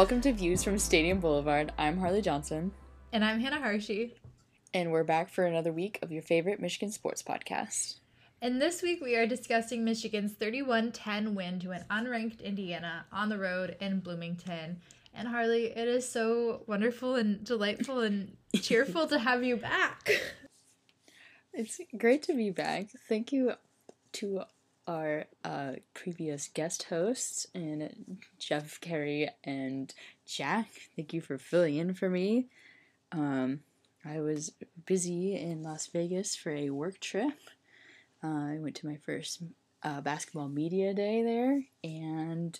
Welcome to Views from Stadium Boulevard. I'm Harley Johnson. And I'm Hannah Harshi. And we're back for another week of your favorite Michigan sports podcast. And this week we are discussing Michigan's 31 10 win to an unranked Indiana on the road in Bloomington. And Harley, it is so wonderful and delightful and cheerful to have you back. It's great to be back. Thank you to our uh, previous guest hosts and Jeff, Carey, and Jack. Thank you for filling in for me. Um, I was busy in Las Vegas for a work trip. Uh, I went to my first uh, basketball media day there, and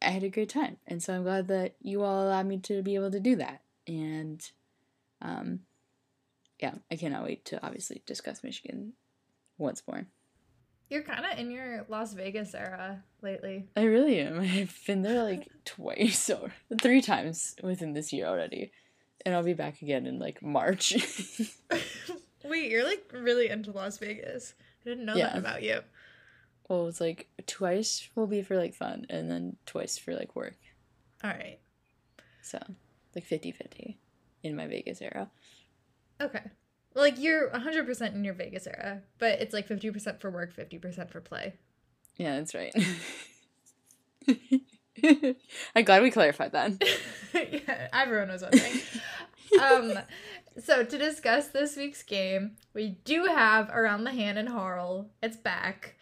I had a great time. And so I'm glad that you all allowed me to be able to do that. And um, yeah, I cannot wait to obviously discuss Michigan once more. You're kind of in your Las Vegas era lately. I really am. I've been there like twice or three times within this year already. And I'll be back again in like March. Wait, you're like really into Las Vegas. I didn't know yeah. that about you. Well, it's like twice will be for like fun and then twice for like work. All right. So, like 50 50 in my Vegas era. Okay. Like you're 100% in your Vegas era, but it's like 50% for work, 50% for play. Yeah, that's right. I'm glad we clarified that. yeah, everyone was wondering. um, so to discuss this week's game, we do have around the hand and Harl. It's back.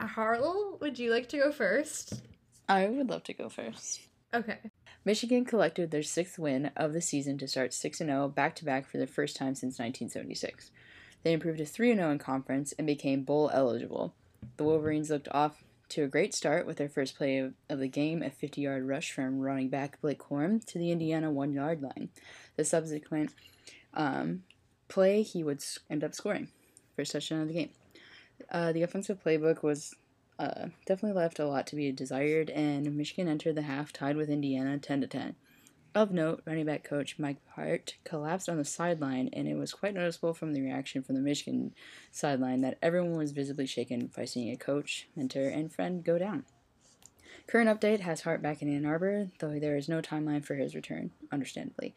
Harl, would you like to go first? I would love to go first. Okay. Michigan collected their sixth win of the season to start 6 0 back to back for the first time since 1976. They improved to 3 0 in conference and became bowl eligible. The Wolverines looked off to a great start with their first play of, the game, a 50 yard rush from running back Blake Corum to the Indiana one yard line. The subsequent um, play, he would end up scoring. First touchdown of the game. Uh, the offensive playbook was uh, definitely left a lot to be desired, and Michigan entered the half tied with Indiana 10 to 10. Of note, running back coach Mike Hart collapsed on the sideline, and it was quite noticeable from the reaction from the Michigan sideline that everyone was visibly shaken by seeing a coach, mentor, and friend go down. Current update has Hart back in Ann Arbor, though there is no timeline for his return, understandably.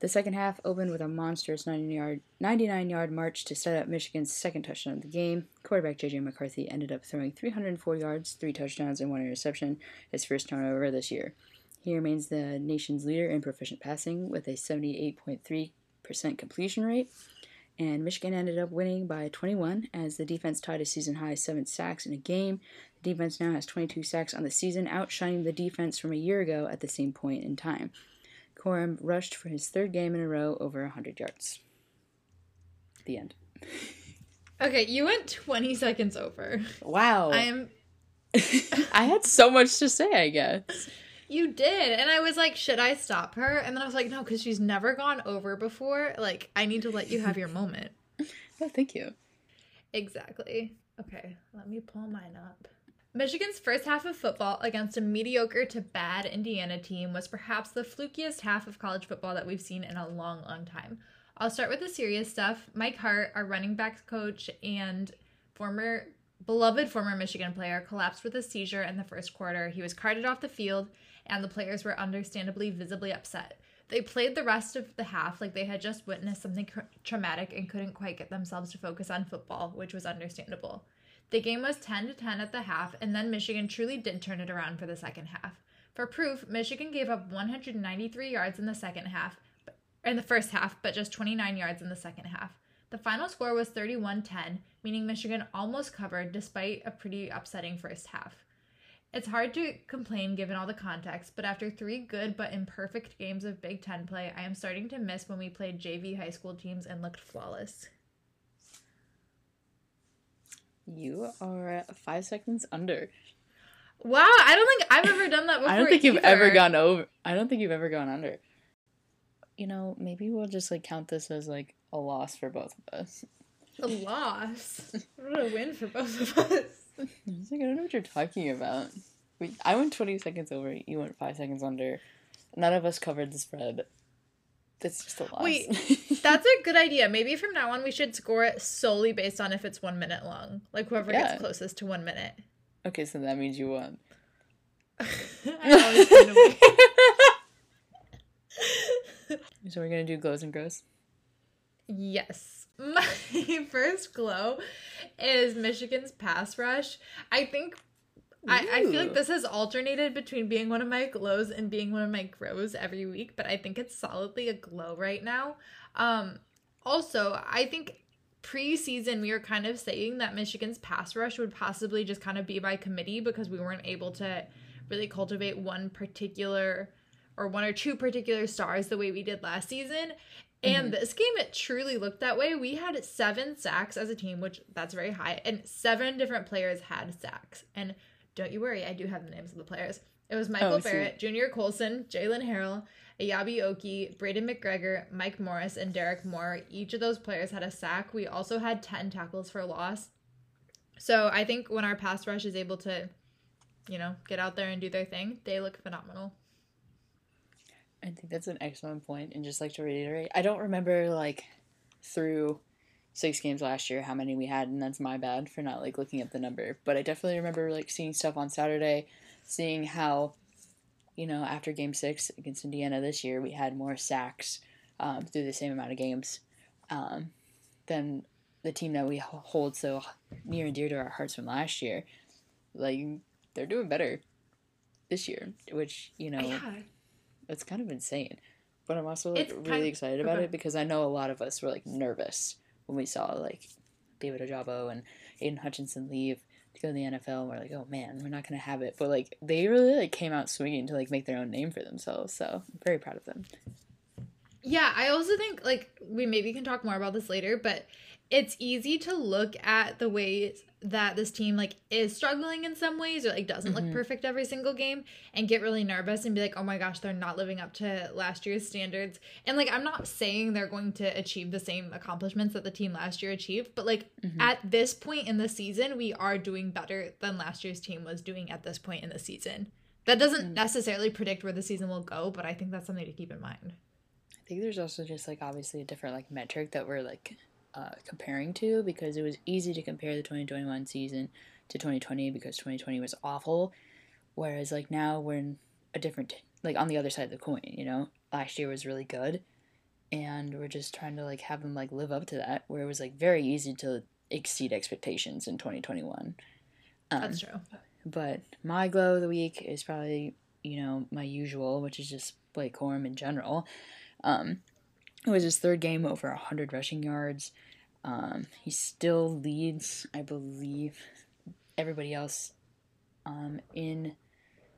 The second half opened with a monstrous 99 yard march to set up Michigan's second touchdown of the game. Quarterback J.J. McCarthy ended up throwing 304 yards, three touchdowns, and one interception, his first turnover this year. He remains the nation's leader in proficient passing with a 78.3% completion rate. And Michigan ended up winning by 21 as the defense tied a season high seven sacks in a game. The defense now has 22 sacks on the season, outshining the defense from a year ago at the same point in time. Corum rushed for his third game in a row over 100 yards. The end. Okay, you went 20 seconds over. Wow. I am. I had so much to say, I guess. You did. And I was like, should I stop her? And then I was like, no, because she's never gone over before. Like, I need to let you have your moment. oh, thank you. Exactly. Okay, let me pull mine up. Michigan's first half of football against a mediocre to bad Indiana team was perhaps the flukiest half of college football that we've seen in a long, long time. I'll start with the serious stuff. Mike Hart, our running backs coach and former beloved former Michigan player, collapsed with a seizure in the first quarter. He was carted off the field, and the players were understandably visibly upset. They played the rest of the half like they had just witnessed something traumatic and couldn't quite get themselves to focus on football, which was understandable. The game was 10 to 10 at the half, and then Michigan truly did turn it around for the second half. For proof, Michigan gave up 193 yards in the second half, in the first half, but just 29 yards in the second half. The final score was 31 10, meaning Michigan almost covered despite a pretty upsetting first half. It's hard to complain given all the context, but after three good but imperfect games of Big Ten play, I am starting to miss when we played JV high school teams and looked flawless. You are five seconds under. Wow, I don't think I've ever done that before. I don't think you've ever gone over. I don't think you've ever gone under. You know, maybe we'll just like count this as like a loss for both of us. A loss? what a win for both of us. I was like, I don't know what you're talking about. We, I went 20 seconds over, you went 5 seconds under. None of us covered the spread. It's just a loss. Wait, that's a good idea. Maybe from now on we should score it solely based on if it's one minute long. Like whoever yeah. gets closest to one minute. Okay, so that means you won. I always find a way. So we're gonna do glows and grows. Yes. My first glow is Michigan's pass rush. I think I, I feel like this has alternated between being one of my glows and being one of my grows every week, but I think it's solidly a glow right now. Um also, I think preseason we were kind of saying that Michigan's pass rush would possibly just kind of be by committee because we weren't able to really cultivate one particular or one or two particular stars the way we did last season. And this game, it truly looked that way. We had seven sacks as a team, which that's very high, and seven different players had sacks. And don't you worry, I do have the names of the players. It was Michael Oh. Barrett, Junior Colson, Jaylen Harrell, Eyabi Okie, Braiden McGregor, Mike Morris, and Derrick Moore. Each of those players had a sack. We also had 10 tackles for loss. So I think when our pass rush is able to, you know, get out there and do their thing, they look phenomenal. I think that's an excellent point, and just like to reiterate, I don't remember like through six games last year how many we had, and that's my bad for not like looking up the number. But I definitely remember like seeing stuff on Saturday, seeing how, you know, after Game Six against Indiana this year, we had more sacks um, through the same amount of games um, than the team that we hold so near and dear to our hearts from last year. Like they're doing better this year, which you know Yeah. it's kind of insane. But I'm also like It's really excited about it because I know a lot of us were like nervous when we saw like David Ojabo and Aidan Hutchinson leave to go to the NFL. We're like, oh man, we're not gonna have it. But like they really like came out swinging to like make their own name for themselves. So I'm very proud of them. Yeah, I also think like we maybe can talk more about this later, but it's easy to look at the ways that this team like is struggling in some ways or like doesn't Mhm. look perfect every single game and get really nervous and be like, "Oh my gosh, they're not living up to last year's standards." And like I'm not saying they're going to achieve the same accomplishments that the team last year achieved, but like Mhm. at this point in the season, we are doing better than last year's team was doing at this point in the season. That doesn't Mm. necessarily predict where the season will go, but I think that's something to keep in mind. I think there's also just like obviously a different like metric that we're like uh, comparing to because it was easy to compare the 2021 season to 2020 because 2020 was awful, whereas like now we're in a different like on the other side of the coin. You know, last year was really good, and we're just trying to like have them like live up to that. Where it was like very easy to exceed expectations in 2021. Um, That's true. but my glow of the week is probably you know my usual which is just blake Corum in general um it was his third game over 100 rushing yards. Um he still leads i believe everybody else um in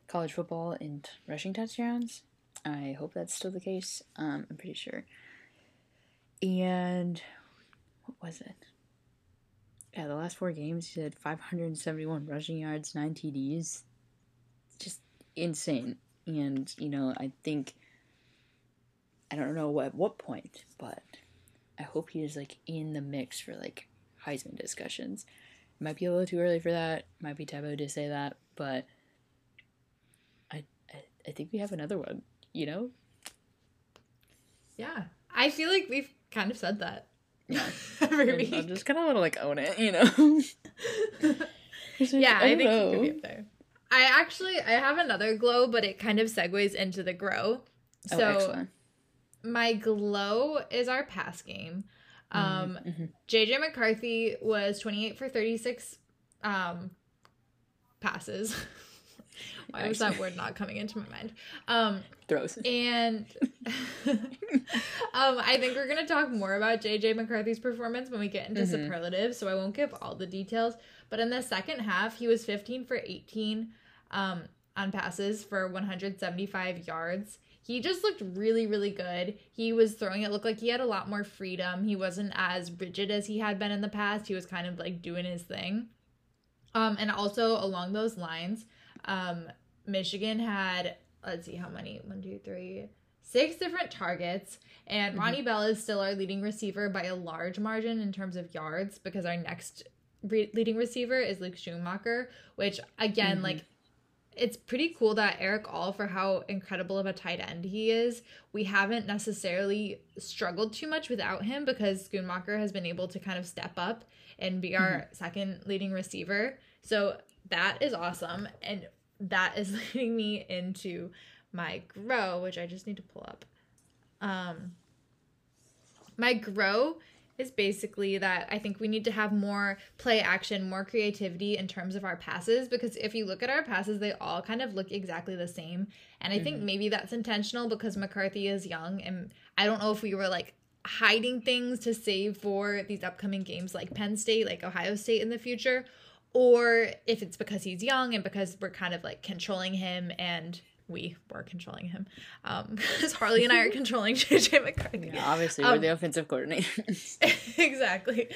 college football in rushing touchdowns. I hope that's still the case. Um i'm pretty sure. And what was it? Yeah, the last four games, he had 571 rushing yards, nine TDs. Just insane. And, you know, I think, I don't know at what point, but I hope he is, like, in the mix for, like, Heisman discussions. It might be a little too early for that. Might be taboo to say that, but I, I, I think we have another one, you know? Yeah. I feel like we've kind of said that. Yeah. Every I'm, week. I'm just kind of want to, like, own it, you know? Like, yeah, I, don't think he could be up there. I actually I have another glow, but it kind of segues into the grow. Oh, So excellent. My glow is our pass game. Um Mhm. JJ McCarthy was 28 for 36 um passes. Why was that word not coming into my mind? Um Throws. and um, I think we're gonna talk more about JJ McCarthy's performance when we get into Mhm. superlatives, so I won't give all the details. But in the second half, he was 15 for 18 um, on passes for 175 yards. He just looked really, really good. He was throwing it looked like he had a lot more freedom. He wasn't as rigid as he had been in the past. He was kind of like doing his thing. Um, and also along those lines, um, Michigan had let's see how many one, two, three, six different targets. And Mhm. Ronnie Bell is still our leading receiver by a large margin in terms of yards because our next re- leading receiver is Luke Schoonmaker, which again, Mhm. like it's pretty cool that Erick All for how incredible of a tight end he is. We haven't necessarily struggled too much without him because Schoonmaker has been able to kind of step up and be our second leading receiver. So that is awesome. And that is leading me into my grow, which I just need to pull up. Um, my grow is basically that I think we need to have more play action, more creativity in terms of our passes because if you look at our passes, they all kind of look exactly the same. And I mm-hmm. think maybe that's intentional because McCarthy is young and I don't know if we were like hiding things to save for these upcoming games like Penn State, like Ohio State in the future, or if it's because he's young and because we're kind of like controlling him and we were controlling him. Um, because Harley and I are controlling JJ McCarthy. Yeah, obviously we're um, the offensive coordinator. exactly.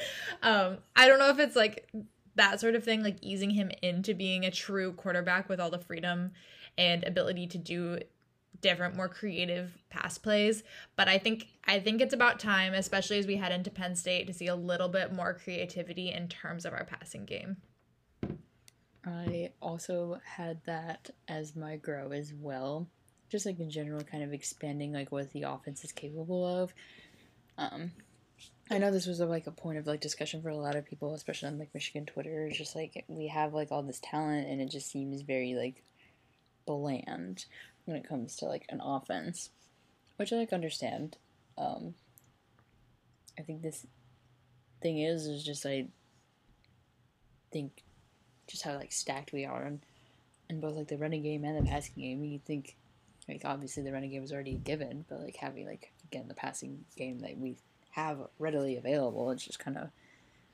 Um, I don't know if it's like that sort of thing, like easing him into being a true quarterback with all the freedom and ability to do different more creative pass plays but i think i think it's about time especially as we head into penn state to see a little bit more creativity in terms of our passing game I also had that as my grow as well. Just like in general, kind of expanding like what the offense is capable of. Um, I know this was a, like a point of like discussion for a lot of people, especially on like Michigan Twitter. It's just like we have like all this talent, and it just seems very like bland when it comes to like an offense, which I like understand. Um, I think this thing is is just I think just how like stacked we are in, in both like the running game and the passing game. You think like obviously the running game is already given, but like having like again the passing game that we have readily available, it's just kind of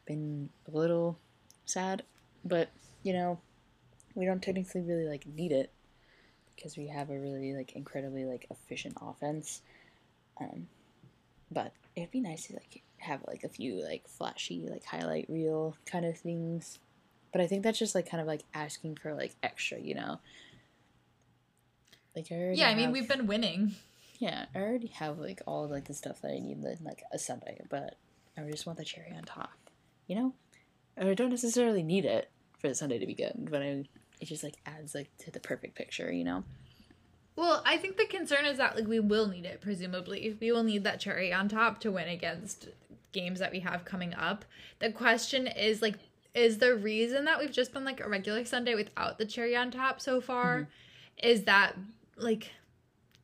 been a little sad. But you know, we don't technically really like need it because we have a really like incredibly like efficient offense. Um, but it'd be nice to like have like a few like flashy like highlight reel kind of things but I think that's just like kind of like asking for like extra, you know. Like I yeah, I mean we've been winning. Yeah, I already have like all like the stuff that I need in like a Sunday, but I just want the cherry on top, you know. I don't necessarily need it for the Sunday to be good, but I it just like adds like to the perfect picture, you know. Well, I think the concern is that like we will need it. Presumably, we will need that cherry on top to win against games that we have coming up. The question is like is the reason that we've just been like a regular Sunday without the cherry on top so far mm-hmm. is that like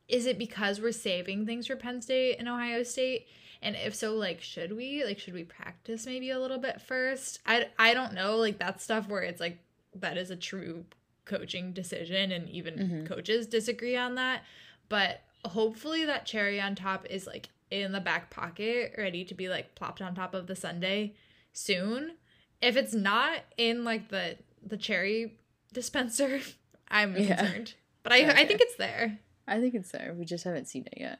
is it because we're saving things for Penn State and Ohio State? And if so, like should we? Like should we practice maybe a little bit first? I I don't know, like that stuff where it's like that is a true coaching decision and even mm-hmm. coaches disagree on that. But hopefully that cherry on top is like in the back pocket ready to be like plopped on top of the Sunday soon if it's not in like the the cherry dispenser, I'm yeah. concerned. But I okay. I think it's there. I think it's there. We just haven't seen it yet.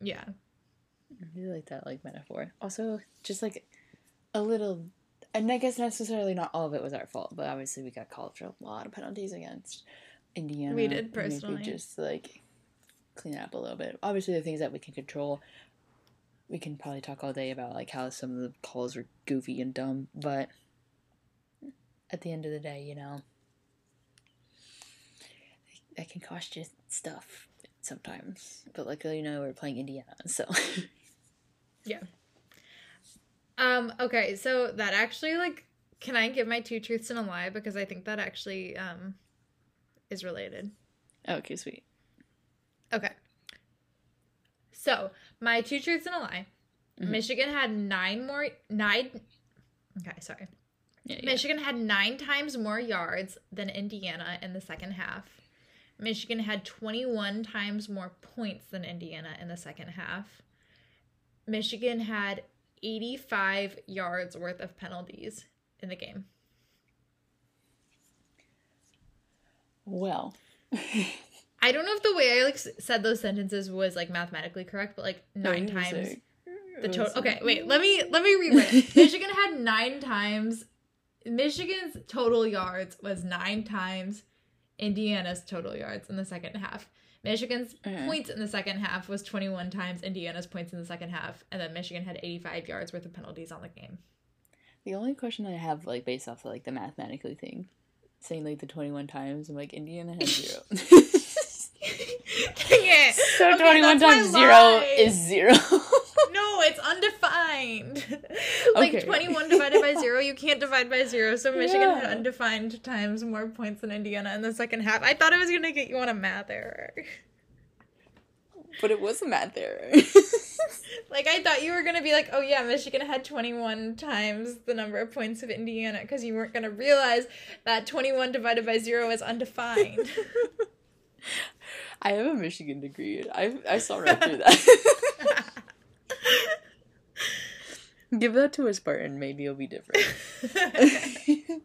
Yeah. I really like that like metaphor. Also, just like a little and I guess necessarily not all of it was our fault, but obviously we got called for a lot of penalties against Indiana. We did personally. We just like clean it up a little bit. Obviously, the things that we can control we can probably talk all day about like how some of the calls were goofy and dumb, but at the end of the day, you know, that can cost you stuff sometimes. But luckily, you know, we're playing Indiana, so yeah. Um. Okay. So that actually, like, can I give my two truths and a lie because I think that actually um is related. Okay. Sweet. Okay. So my two truths and a lie. Mm-hmm. Michigan had nine more nine. Okay, sorry. Yeah, yeah. Michigan had nine times more yards than Indiana in the second half. Michigan had 21 times more points than Indiana in the second half. Michigan had 85 yards worth of penalties in the game. Well, I don't know if the way I like said those sentences was like mathematically correct, but like nine no, times the total. Okay, wait. Let me let me rewrite. Michigan had nine times. Michigan's total yards was nine times Indiana's total yards in the second half. Michigan's points in the second half was 21 times Indiana's points in the second half, and then Michigan had 85 yards worth of penalties on the game. The only question I have, like based off of like the mathematically thing, saying like the 21 times, I'm like Indiana had zero. it. So okay, 21 times 0 is 0. no, it's undefined. like Okay. 21 divided by 0, you can't divide by 0. So Michigan had undefined times more points than Indiana in the second half. I thought I was going to get you on a math error. But it was a math error. Like, I thought you were going to be like, oh, yeah, Michigan had 21 times the number of points of Indiana because you weren't going to realize that 21 divided by 0 is undefined. I have a Michigan degree. I I saw right through that. Give that to a Spartan, maybe it'll be different.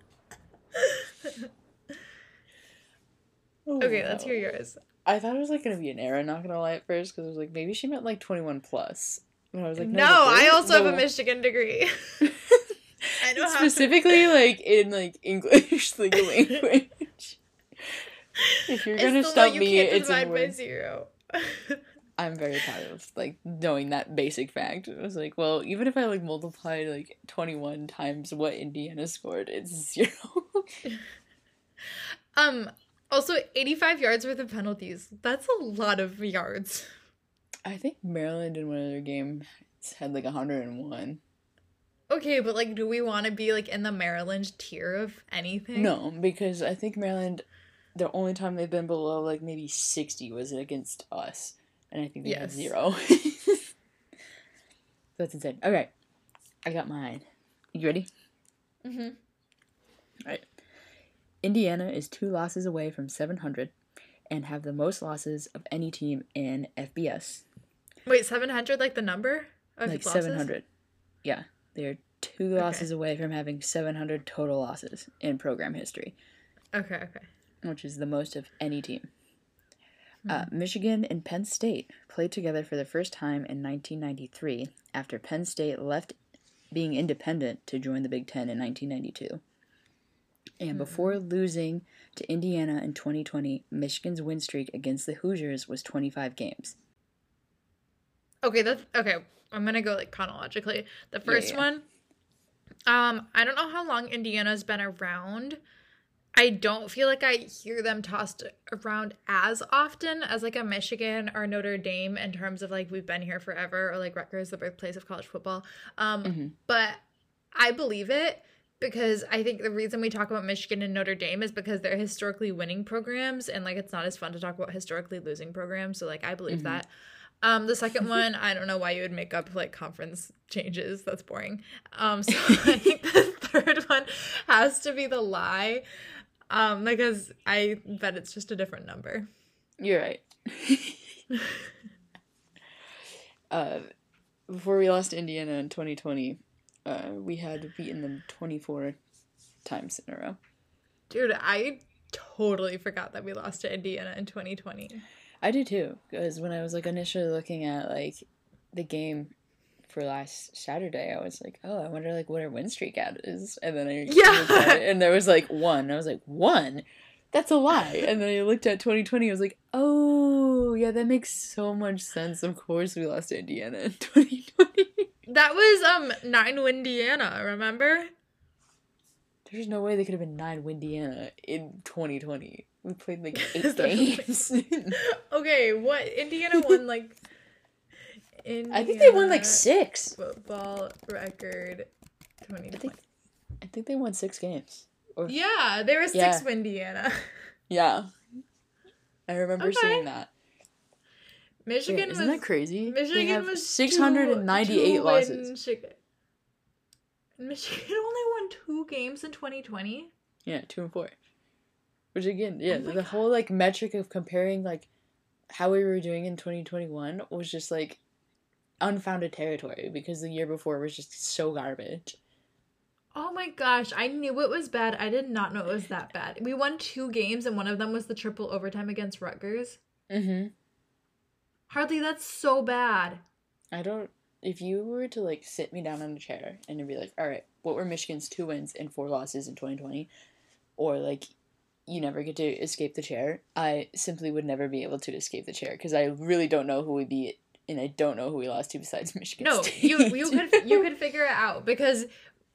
Oh, okay, let's hear yours. I thought it was like gonna be an error. Not gonna lie at first, because I was like, maybe she meant like twenty one plus. And I was like, no, the I also have a Michigan degree. I know how to- specifically like in like English like language. if you're gonna stop me, it's divide by zero. I'm very proud of like knowing that basic fact. It was like, well, even if I like multiply like 21 times what Indiana scored, it's zero. um. Also, 85 yards worth of penalties. That's a lot of yards. I think Maryland in one of their games had like 101. Okay, but like, do we want to be like in the Maryland tier of anything? No, because I think Maryland, the only time they've been below like maybe 60 was against us. And I think they had Yes. zero. That's insane. Okay, I got mine. You ready? Mm-hmm. All right. Indiana is two losses away from 700 and have the most losses of any team in FBS. Wait, 700 like the number of like losses? 700. Yeah, they're two losses away from having 700 total losses in program history, Okay, okay. Which is the most of any team. Uh, Michigan and Penn State played together for the first time in 1993 after Penn State left being independent to join the Big Ten in 1992. And before losing to Indiana in 2020, Michigan's win streak against the Hoosiers was 25 games. Okay, that's okay. I'm gonna go like chronologically. The first yeah. one, um, I don't know how long Indiana's been around. I don't feel like I hear them tossed around as often as like a Michigan or Notre Dame in terms of like we've been here forever or like Rutgers, the birthplace of college football. Um, Mhm. but I believe it because I think the reason we talk about Michigan and Notre Dame is because they're historically winning programs and like it's not as fun to talk about historically losing programs. So like I believe Mhm. that. Um, the second one, I don't know why you would make up like conference changes. That's boring. Um, so I think the third one has to be the lie. Um, because I bet it's just a different number. You're right. uh, before we lost Indiana in 2020, uh, we had beaten them 24 times in a row. Dude, I totally forgot that we lost to Indiana in 2020. I do too, because when I was like initially looking at like the game for last Saturday, I was like, oh, I wonder like what our win streak at is, and then I Yeah. looked at it, and there was like one. I was like, one. That's a lie. And then I looked at 2020. I was like, oh, yeah, that makes so much sense. Of course, we lost to Indiana in 2020. That was um nine Indiana, remember? There's no way they could have been nine Windiana in 2020. We played like eight games. Okay, what Indiana won like Indiana I think they won like six. football record 2020. I think I think they won six games. Or Yeah, there were Yeah. six Indiana. yeah, I remember Okay. seeing that. Wait, Michigan isn't was that crazy? they Michigan was 698 two- two losses. win Michigan only won two games in 2020. Yeah, two and four. Which again, yeah, Oh the whole like metric of comparing like how we were doing in 2021 was just like unfounded territory because the year before was just so garbage. Oh my gosh, I knew it was bad. I did not know it was that bad. We won two games, and one of them was the triple overtime against Rutgers. Mm-hmm. Harley, that's so bad. I don't. If you were to like sit me down on a chair and you'd be like, "All right, what were Michigan's two wins and four losses in 2020?" or like, you never get to escape the chair, I simply would never be able to escape the chair because I really don't know who we beat and I don't know who we lost to besides Michigan. No, State. you you could you could figure it out because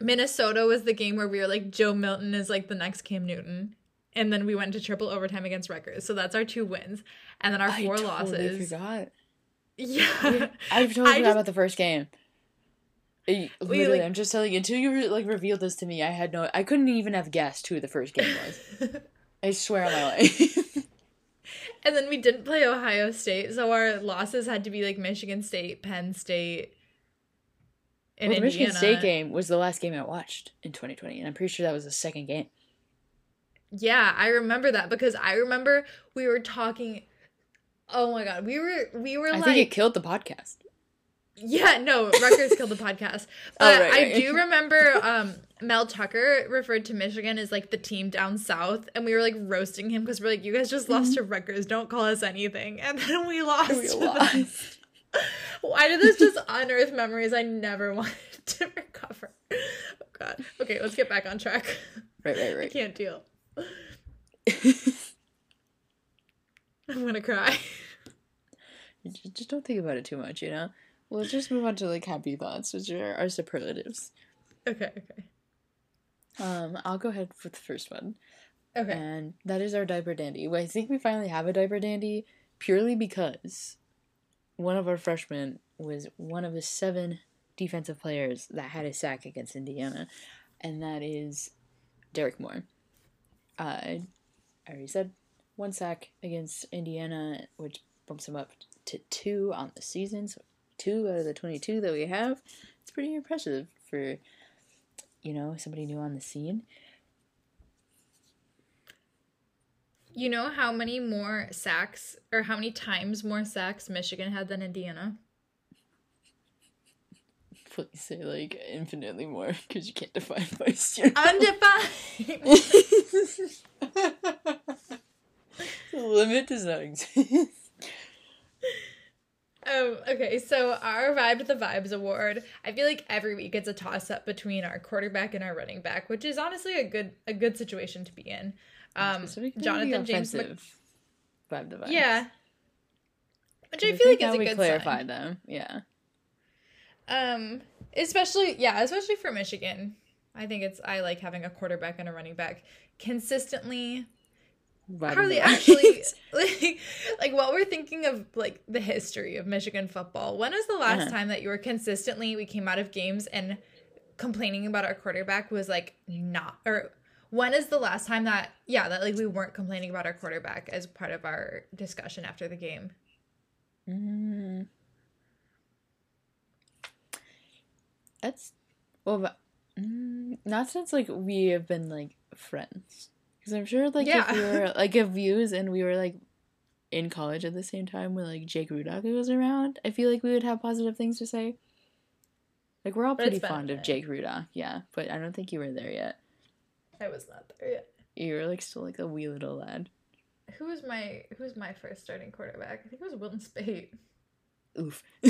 Minnesota was the game where we were like Joe Milton is like the next Cam Newton, and then we went to triple overtime against Rutgers. So that's our two wins, and then our four I totally losses. forgot. Yeah, I totally I forgot just- about the first game. Literally, like, I'm just telling you. Until you like revealed this to me, I had no. I couldn't even have guessed who the first game was. I swear on my life. And then we didn't play Ohio State, so our losses had to be like Michigan State, Penn State, and well, the Michigan State game was the last game I watched in 2020, and I'm pretty sure that was the second game. Yeah, I remember that because I remember we were talking. Oh my god, we were we were I like. think it killed the podcast. Yeah, no, Rutgers killed the podcast. But oh, right, right. I do remember um, Mel Tucker referred to Michigan as like the team down south, and we were like roasting him because we're like, "You guys just lost mm-hmm. to Rutgers. Don't call us anything." And then we lost. We lost. Why did this just unearth memories I never wanted to recover? Oh God. Okay, let's get back on track. Right, right, right. I can't deal. I'm gonna cry. Just don't think about it too much, you know. Let's just move on to like happy thoughts, which are our superlatives. Okay, okay. Um, I'll go ahead with the first one. Okay. And that is our diaper dandy. Well, I think we finally have a diaper dandy purely because one of our freshmen was one of the seven defensive players that had a sack against Indiana, and that is Derrick Moore. Uh, I already said one sack against Indiana, which bumps him up to two on the season, so two out of the 22 that we have. It's pretty impressive for, you know, somebody new on the scene. You know how many more sacks, or how many times more sacks Michigan had than Indiana? Please say like infinitely more, because you can't define moisture. Undefined. the limit does not exist. Um, okay, so our Vibe to the Vibes award, I feel like every week it's a toss up between our quarterback and our running back, which is honestly a good a good situation to be in. Um, Jonathan James Mc- Vibe to Vibes. Yeah. Which I, feel like is a good clarify sign. them. Yeah. Um, especially yeah, especially for Michigan. I think it's I like having a quarterback and a running back consistently Hardly actually like, like what we're thinking of like the history of Michigan football. When was the last uh-huh. time that you were consistently we came out of games and complaining about our quarterback was like not or when is the last time that yeah that like we weren't complaining about our quarterback as part of our discussion after the game? Mm. That's well, but, mm, not since like we have been like friends. Because I'm sure, like, yeah. if we were like if views and we were like in college at the same time when like Jake Rudock was around, I feel like we would have positive things to say. Like we're all pretty fond of Jake Rudock, yeah, but I don't think you were there yet. I was not there yet. You were like still like a wee little lad. Who was my Who was my first starting quarterback? I think it was Wilton Speight. Oof.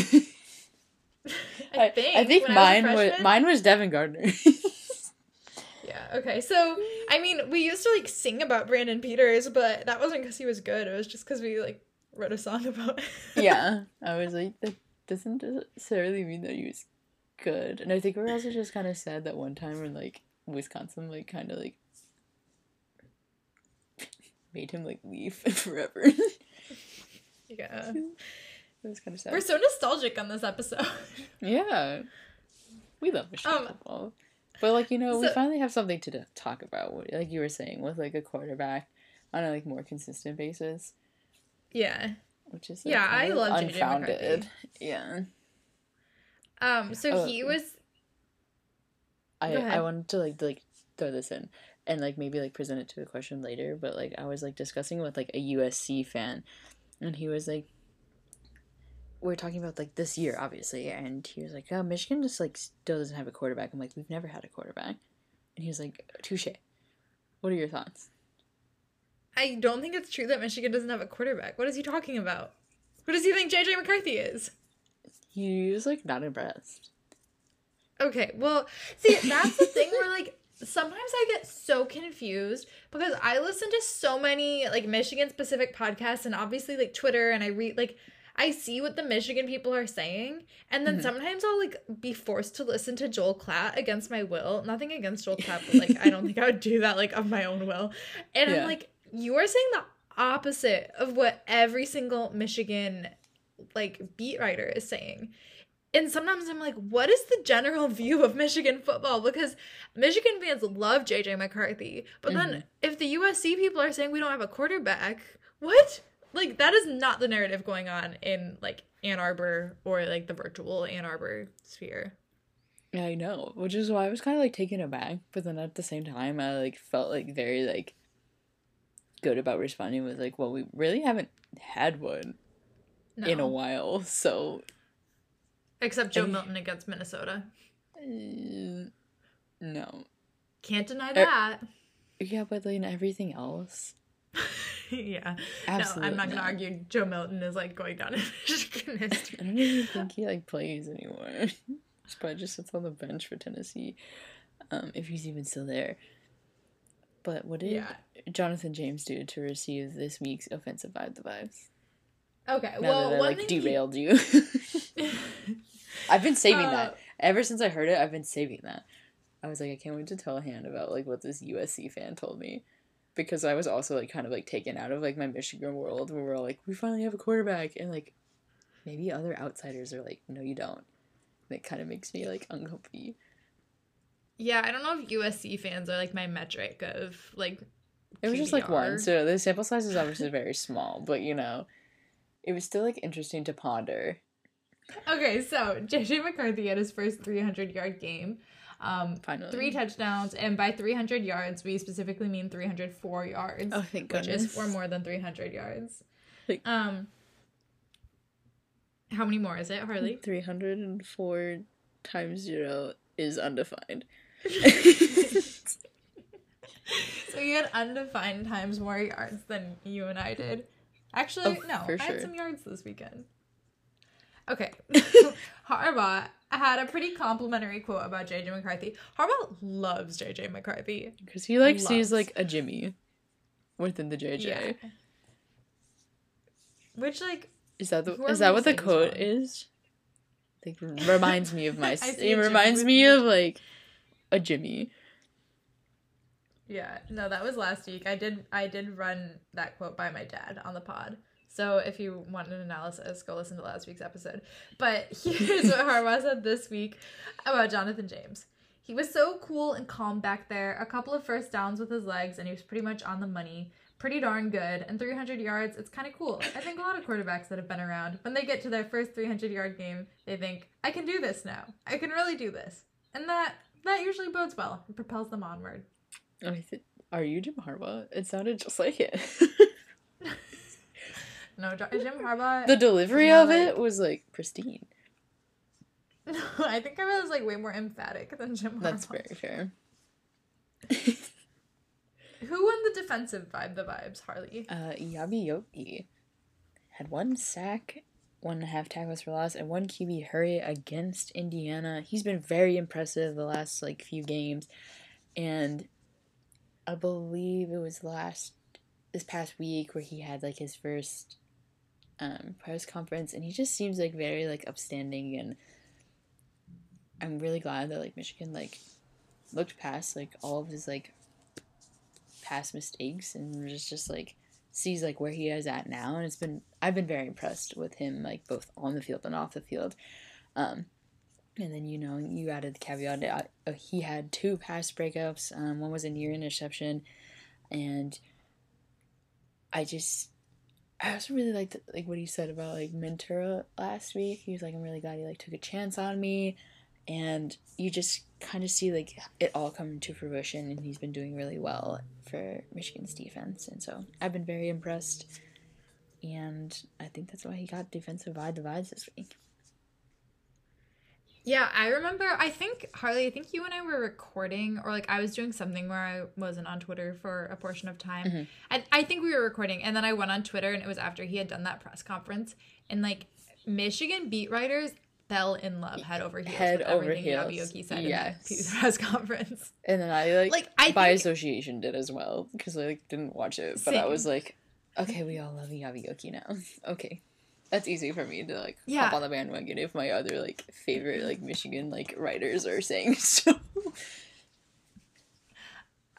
I think. I, think mine was, was mine was Devin Gardner. Yeah. Okay. So, I mean, we used to like sing about Brandon Peters, but that wasn't because he was good. It was just because we like wrote a song about. yeah, I was like, that doesn't necessarily mean that he was good, and I think we're also just kind of sad that one time when like Wisconsin like kind of like made him like leave forever. yeah. It was kind of sad. We're so nostalgic on this episode. yeah. We love Michigan um, football. But like you know, so, we finally have something to talk about. Like you were saying, with like a quarterback on a like more consistent basis. Yeah. Which is like, yeah, I love unfounded. Yeah. Um. So oh, he was. I I wanted to like like throw this in and like maybe like present it to a question later, but like I was like discussing with like a USC fan, and he was like, we are talking about like this year, obviously, and he was like, "Oh, Michigan just like still doesn't have a quarterback." I'm like, "We've never had a quarterback," and he was like, "Touche." What are your thoughts? I don't think it's true that Michigan doesn't have a quarterback. What is he talking about? What does he think JJ McCarthy is? He's like not impressed. Okay, well, see, that's the thing where like sometimes I get so confused because I listen to so many like Michigan specific podcasts and obviously like Twitter and I read like I see what the Michigan people are saying, and then mm-hmm. sometimes I'll like be forced to listen to Joel Klatt against my will. Nothing against Joel Klatt, but like I don't think I would do that like of my own will. And yeah. I'm like, you are saying the opposite of what every single Michigan like beat writer is saying. and sometimes I'm like, what is the general view of Michigan football? Because Michigan fans love JJ McCarthy, but mm-hmm. then if the USC people are saying we don't have a quarterback, what? Like that is not the narrative going on in like Ann Arbor or like the virtual Ann Arbor sphere. Yeah, I know, which is why I was kind of like taken aback, but then at the same time, I like felt like very like good about responding with like, well, we really haven't had one no. in a while, so. Except Joe Milton against Minnesota. Uh, no. Can't deny er, that. yeah, but like everything else. yeah. Absolutely. No, I'm not gonna argue Joe Milton is like going down in Michigan history. I don't even think he like plays anymore. He's probably just sits on the bench for Tennessee. Um, if he's even still there. But what did yeah. Jonathan James do to receive this week's offensive vibe the vibes? Okay, now well, that I like derailed he... you. I've been saving uh, that ever since I heard it. I've been saving that. I was like, I can't wait to tell Han about like what this USC fan told me, because I was also like kind of like taken out of like my Michigan world where we're like, we finally have a quarterback, and like maybe other outsiders are like, no, you don't. And it kind of makes me like uncomfy. Yeah, I don't know if USC fans are like my metric of like. It was QBR. just like one, so the sample size is obviously very small, but you know, it was still like interesting to ponder. Okay, so JJ McCarthy had his first 300 yard game. Um, Finally. Three touchdowns, and by 300 yards, we specifically mean 304 yards. Oh, thank goodness. Which is four more than 300 yards. Um, how many more is it, Harley? 304 times zero is undefined. so you had undefined times more yards than you and I did. Actually, oh, no, I had some yards this weekend. Okay. Harbaugh had a pretty complimentary quote about JJ McCarthy. Harbaugh loves JJ McCarthy. Because he like loves. sees like a Jimmy within the JJ. Yeah. Which like is that the is that what the quote is? Like reminds me of my it reminds me of like a Jimmy. Yeah, no, that was last week. I did I did run that quote by my dad on the pod. So if you want an analysis, go listen to last week's episode. But here's what Harbaugh said this week about Jonathan James. He was so cool and calm back there. A couple of first downs with his legs, and he was pretty much on the money. Pretty darn good. And 300 yards, it's kind of cool. I think a lot of quarterbacks that have been around, when they get to their first 300 yard game, they think, I can do this now. I can really do this. And that that usually bodes well and propels them onward. I are you Jim Harbaugh? It sounded just like it. no, Jim Harbaugh. The delivery of like... it was like pristine. No, I think I was like way more emphatic than Jim Harbaugh. That's very fair. Who won the defensive vibe? The vibes, Harley. Uh, Okie had one sack one and a half tackles for loss, and one QB hurry against Indiana. He's been very impressive the last like few games, and I believe it was last this past week where he had like his first um, press conference, and he just seems like very like upstanding, and I'm really glad that like Michigan like looked past like all of his like past mistakes and just just like sees like where he is at now and it's been I've been very impressed with him like both on the field and off the field. Um, and then you know you added the caveat uh, he had two pass breakups. Um, one was a near interception, and I just I also really liked like what he said about like Mentora last week. He was like, I'm really glad he like took a chance on me, and you just kind of see like it all come to fruition and he's been doing really well for Michigan's defense and so I've been very impressed and I think that's why he got defensive vibe divides this week. Yeah, I remember I think Harley, I think you and I were recording or like I was doing something where I wasn't on Twitter for a portion of time. Mm-hmm. And I think we were recording and then I went on Twitter and it was after he had done that press conference and like Michigan beat writers fell in love head over heels head with over everything heels. Said yes. in the press conference. And then I like, like I by think, association did as well because I like didn't watch it, but same. I was like, okay, we all love Eyabi now. okay, that's easy for me to like yeah. hop on the bandwagon if my other like favorite like Michigan like writers are saying so.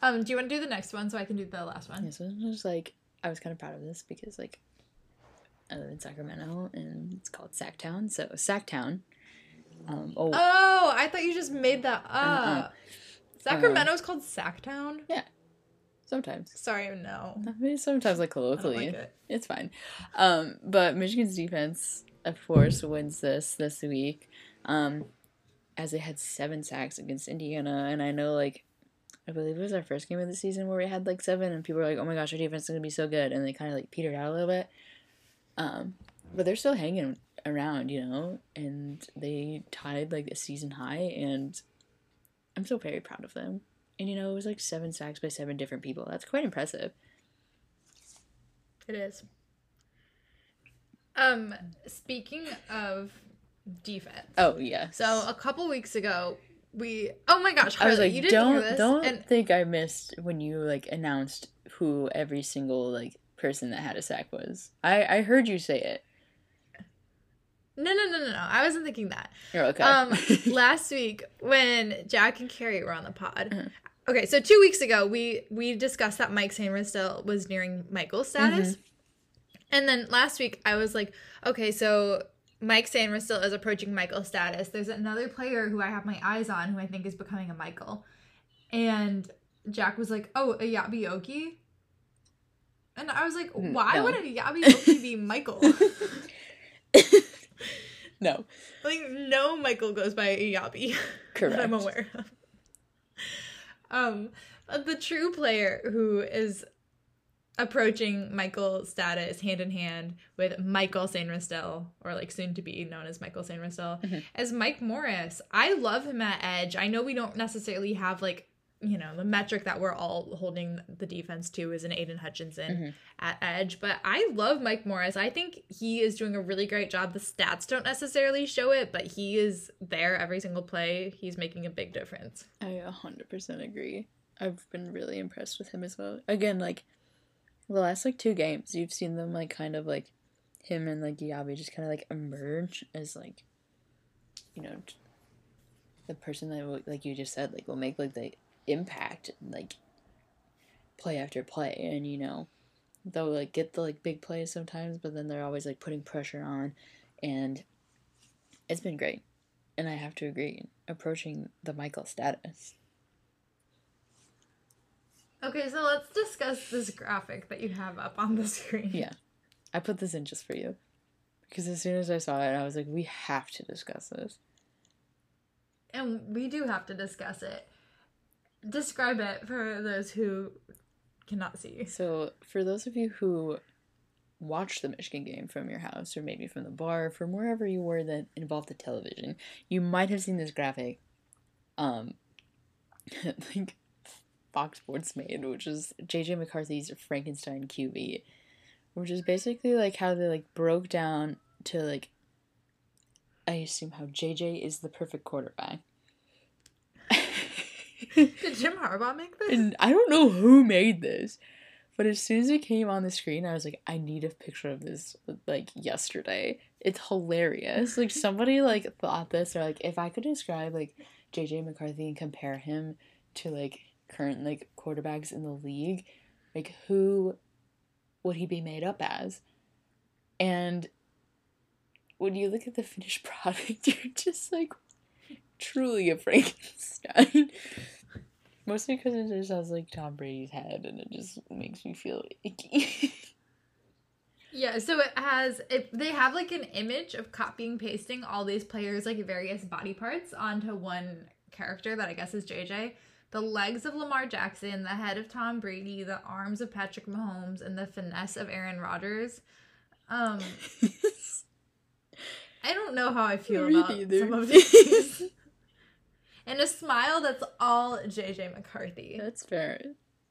Um, do you want to do the next one so I can do the last one? Yeah, so I was like, I was kind of proud of this because like I live in Sacramento and it's called Sacktown. So Sacktown Um, oh, Oh, I thought you just made that up. Uh-uh. Sacramento's called Sacktown. Sometimes. Sorry, no. I mean, sometimes like colloquially. like it. It's fine. Um, but Michigan's defense, of course, wins this this week. Um, as they had seven sacks against Indiana, and I know like, I believe it was our first game of the season where we had like seven, and people were like, "Oh my gosh, our defense is gonna be so good," and they kind of like petered out a little bit. Um, but they're still hanging around, you know, and they tied like a season high, and I'm so very proud of them. And you know, it was like seven sacks by seven different people. That's quite impressive. It is. Um, speaking of defense. Oh yeah. So a couple weeks ago, we oh my gosh, I was like, you didn't don't hear this, don't and think I missed when you like announced who every single like person that had a sack was. I I heard you say it. No, no, no, no, no. I wasn't thinking that. You're okay. Um, last week when Jack and Carrie were on the pod. Mhm. Okay, so two weeks ago we we discussed that Mike Sainristil was nearing Michael's status, Mm-hmm. and then last week I was like, okay, so Mike still is approaching Michael's status. There's another player who I have my eyes on who I think is becoming a Michael, and Jack was like, oh, Eyabi Okie. And I was like, Mm, why no. would Eyabi Okie be Michael? no, Like no Michael goes by Yabi correct. that I'm aware of. Um, the true player who is approaching Michael's status hand in hand with Michael Sainristil, or like soon to be known as Michael Sainristil, Mhm. as Mike Morris. I love him at Edge. I know we don't necessarily have like you know the metric that we're all holding the defense to is an Aidan Hutchinson Mhm. at Edge, but I love Mike Morris. I think he is doing a really great job. The stats don't necessarily show it, but he is there every single play. He's making a big difference. I 100% agree. I've been really impressed with him as well. Again, like the last like two games, you've seen them like kind of like him and like Yabi just kind of like emerge as like you know the person that like you just said like will make like the impact like play after play and you know they'll like get the like big plays sometimes but then they're always like putting pressure on and it's been great and I have to agree approaching the Michael status Okay, so let's discuss this graphic that you have up on the screen. Yeah. I put this in just for you. Because as soon as I saw it, I was like, we have to discuss this. And we do have to discuss it. Describe it for those who cannot see. So, for those of you who watched the Michigan game from your house, or maybe from the bar, from wherever you were that involved the television, you might have seen this graphic. Um, like Fox Sports made, which is JJ McCarthy's Frankenstein QB, which is basically like how they like broke down to like. I assume how JJ is the perfect quarterback. Did Jim Harbaugh make this? And I don't know who made this, but as soon as it came on the screen, I was like, I need a picture of this like yesterday. It's hilarious. Like somebody like thought this or like if I could describe like JJ McCarthy and compare him to like current like quarterbacks in the league, like who would he be made up as? And when you look at the finished product, you're just like truly a Frankenstein. Mostly because it just has like Tom Brady's head, and it just makes me feel icky. Yeah, so it has it they have like an image of copying pasting all these players like various body parts onto one character that I guess is JJ. The legs of Lamar Jackson, the head of Tom Brady, the arms of Patrick Mahomes, and the finesse of Aaron Rodgers. Um I don't know how I feel about neither. some of these. and a smile that's all JJ McCarthy. That's fair.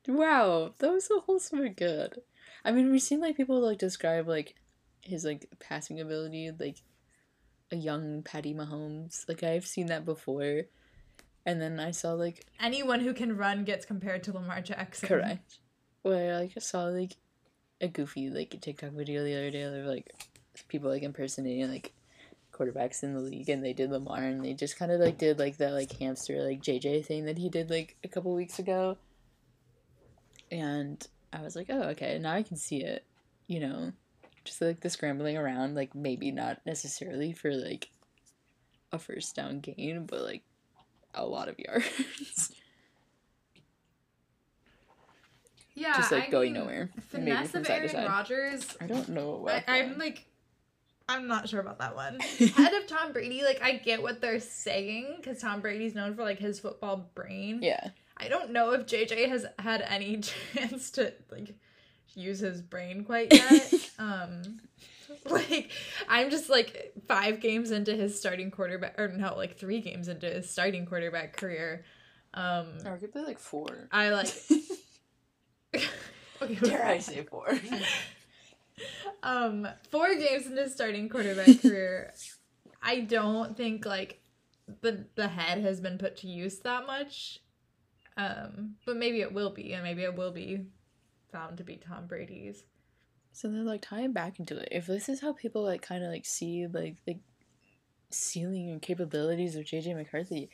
Wow, that was so wholesome and good. I mean, we've seen like people like describe like his like passing ability, like a young Patty Mahomes. Like I've seen that before, and then I saw like Anyone who can run gets compared to Lamar Jackson. correct. Where like I saw like a goofy like TikTok video the other day of like people like impersonating like quarterbacks in the league and they did Lamar and they just kind of like did like that like hamster like JJ thing that he did like a couple weeks ago. And I was like, oh okay, now I can see it. You know, just like the scrambling around, like maybe not necessarily for like a first down gain, but like a lot of yards. Yeah, Just like I going mean, nowhere. Finesse of Aaron. Rodgers. I don't know what. I, I'm like, I'm not sure about that one. Head of Tom Brady, like I get what they're saying because Tom Brady's known for like his football brain. yeah. I don't know if JJ has had any chance to like use his brain quite yet. um like I'm just like 5 games into his starting quarterback or no, like 3 games into his starting quarterback career. Um Or could play like four. I like Okay. Dare I say four? um 4 games in his starting quarterback career. I don't think like the the head has been put to use that much. Um, but maybe it will be, and maybe it will be found to be Tom Brady's. So then, like tying back into it, if this is how people like kind of like see like the ceiling and capabilities of JJ McCarthy,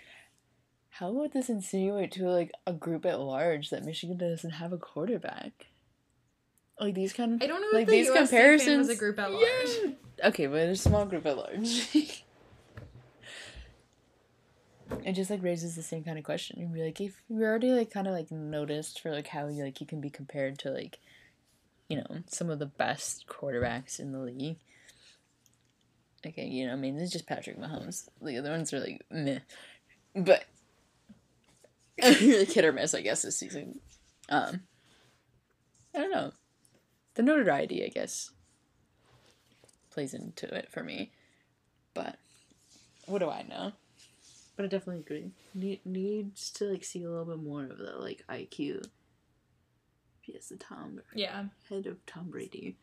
how would this insinuate to like a group at large that Michigan doesn't have a quarterback? Like these kind of I don't know like if the these USC fan comparisons. was a group at large. Yeah. Okay, but a small group at large. it just like raises the same kind of question. You'd be like, if you already like kind of like noticed for like how you like you can be compared to like, you know, some of the best quarterbacks in the league. Okay, you know, I mean, it's just Patrick Mahomes. The other ones are like meh, but like hit or miss, I guess, this season. Um, I don't know. The notoriety, I guess, plays into it for me. But what do I know? But I definitely agree. Need, needs to like see a little bit more of the like IQ. He has the Tom Yeah. head of Tom Brady.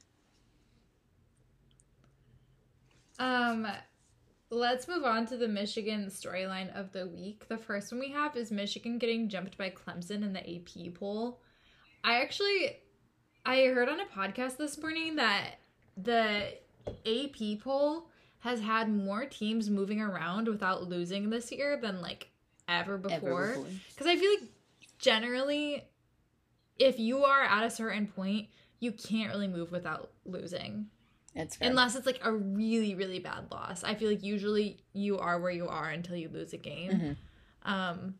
Um, let's move on to the Michigan storyline of the week. The first one we have is Michigan getting jumped by Clemson in the AP poll. I actually, I heard on a podcast this morning that the AP poll has had more teams moving around without losing this year than like ever before. Because I feel like generally, if you are at a certain point, you can't really move without losing. It's fair. Unless it's like a really, really bad loss. I feel like usually you are where you are until you lose a game. Mhm. Um,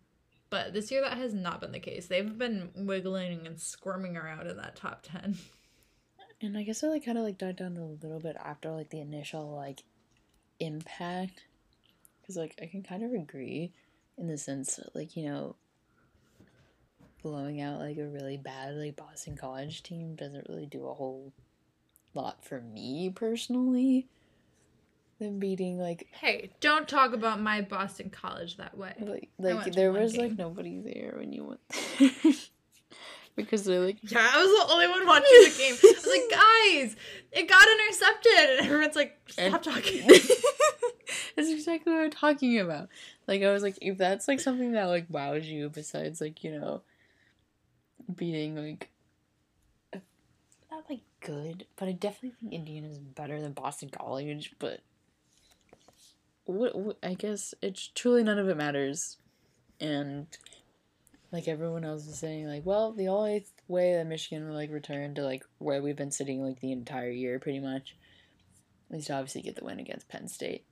but this year that has not been the case. They've been wiggling and squirming around in that top 10. And I guess it like kind of like died down a little bit after like the initial like impact, because like I can kind of agree, in the sense that, like you know, blowing out like a really bad like Boston College team doesn't really do a whole lot for me personally. Them beating like Hey, don't talk about my Boston College that way. like like there was like nobody there when you went there. because they're like Yeah, I was the only one watching the game. I was like, guys, it got intercepted. And everyone's like, stop talking. That's exactly what I'm talking about. Like I was like, if that's like something that like wows you, besides like you know, beating like, not like good, but I definitely think Indiana's better than Boston College. But what, what I guess it's truly none of it matters, and like everyone else is saying, like, well, the only way that Michigan will like return to like where we've been sitting like the entire year, pretty much, is to obviously get the win against Penn State.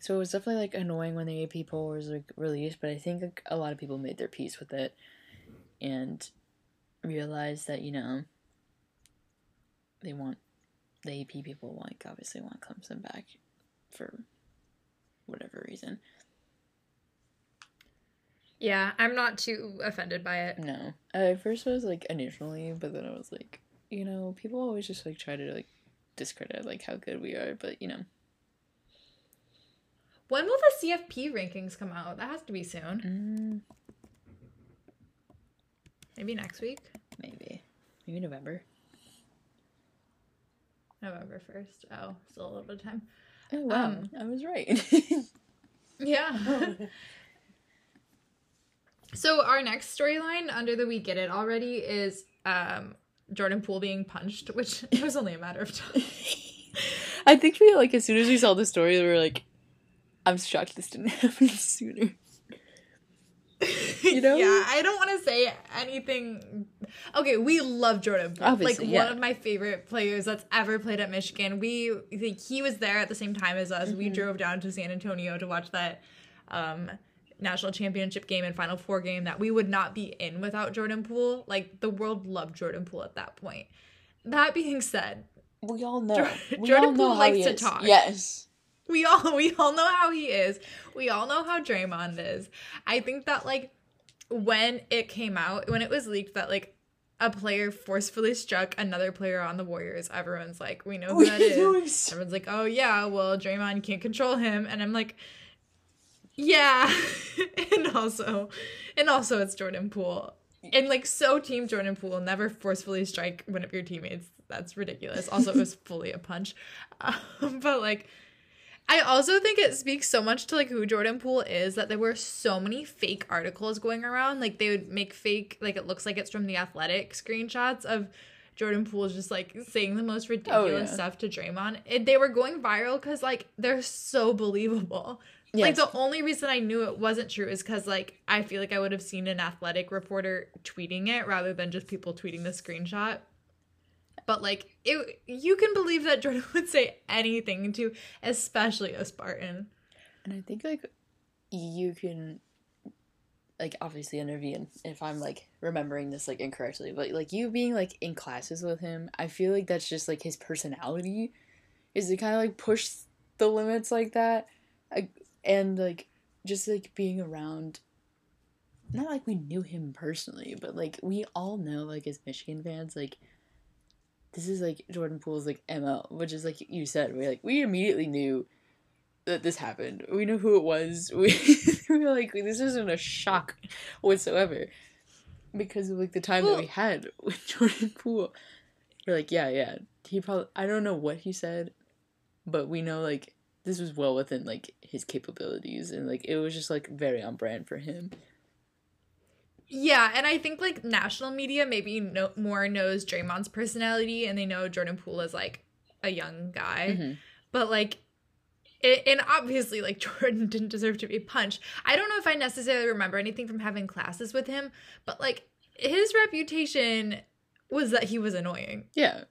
So it was definitely like annoying when the AP poll was like released, but I think like, a lot of people made their peace with it and realized that you know they want the AP people like obviously want Clemson back for whatever reason. yeah, I'm not too offended by it. No, at first I was like initially, but then I was like, you know, people always just like try to like discredit like how good we are, but you know, When will the CFP rankings come out? That has to be soon. mm, Maybe next week. maybe maybe November. November 1st. Oh, still a little bit of time. Oh wow, Um, I was right. Yeah. so our next storyline under the we get it already is um Jordan Poole being punched, which it was only a matter of time. I think we like as soon as we saw the story, we were like, "I'm shocked this didn't happen sooner." You know? yeah, I don't want to say anything. Okay, we love Jordan Poole. Obviously, like yeah. one of my favorite players that's ever played at Michigan. We like, he was there at the same time as us. We Mm-hmm. drove down to San Antonio to watch that um, national championship game and Final Four game that we would not be in without Jordan Poole. Like the world loved Jordan Poole at that point. That being said, We all know. Jordan- we Jordan all know Poole likes to is. talk. Yes. we all we all know how he is. We all know how Draymond is. I think that like when it came out, when it was leaked that like a player forcefully struck another player on the Warriors, everyone's like, we know who that is. Everyone's like, oh yeah, well Draymond can't control him, and I'm like, yeah, and also, and also it's Jordan Poole, and like so team Jordan Poole never forcefully strike one of your teammates. That's ridiculous. Also, it was fully a punch, um, but like. I also think it speaks so much to like who Jordan Poole is that there were so many fake articles going around. Like they would make fake, like it looks like it's from the Athletic screenshots of Jordan Poole just like saying the most ridiculous oh, yeah. stuff to Draymond. It, they were going viral because like they're so believable. Like the only reason I knew it wasn't true is because like I feel like I would have seen an athletic reporter tweeting it rather than just people tweeting the screenshot. But like it, you can believe that Jordan would say anything to, especially a Spartan. And I think like you can like obviously intervene if I'm like remembering this like incorrectly, but like you being like in classes with him, I feel like that's just like his personality is to kind of like push the limits like that. I, and like just like being around not like we knew him personally, but like we all know like as Michigan fans like this is like Jordan Poole's like ML, which is like you said, we like we immediately knew that this happened. We knew who it was. We, we were like, this isn't a shock whatsoever. Because of like the time that we had with Jordan Poole. We're like, yeah, yeah. He probably I don't know what he said, but we know like this was well within like his capabilities and like it was just like very on brand for him. Yeah, and I think like national media maybe no, more knows Draymond's personality and they know Jordan Poole is like a young guy. Mhm. But like it, and obviously like Jordan didn't deserve to be punched. I don't know if I necessarily remember anything from having classes with him, but like his reputation was that he was annoying. Yeah.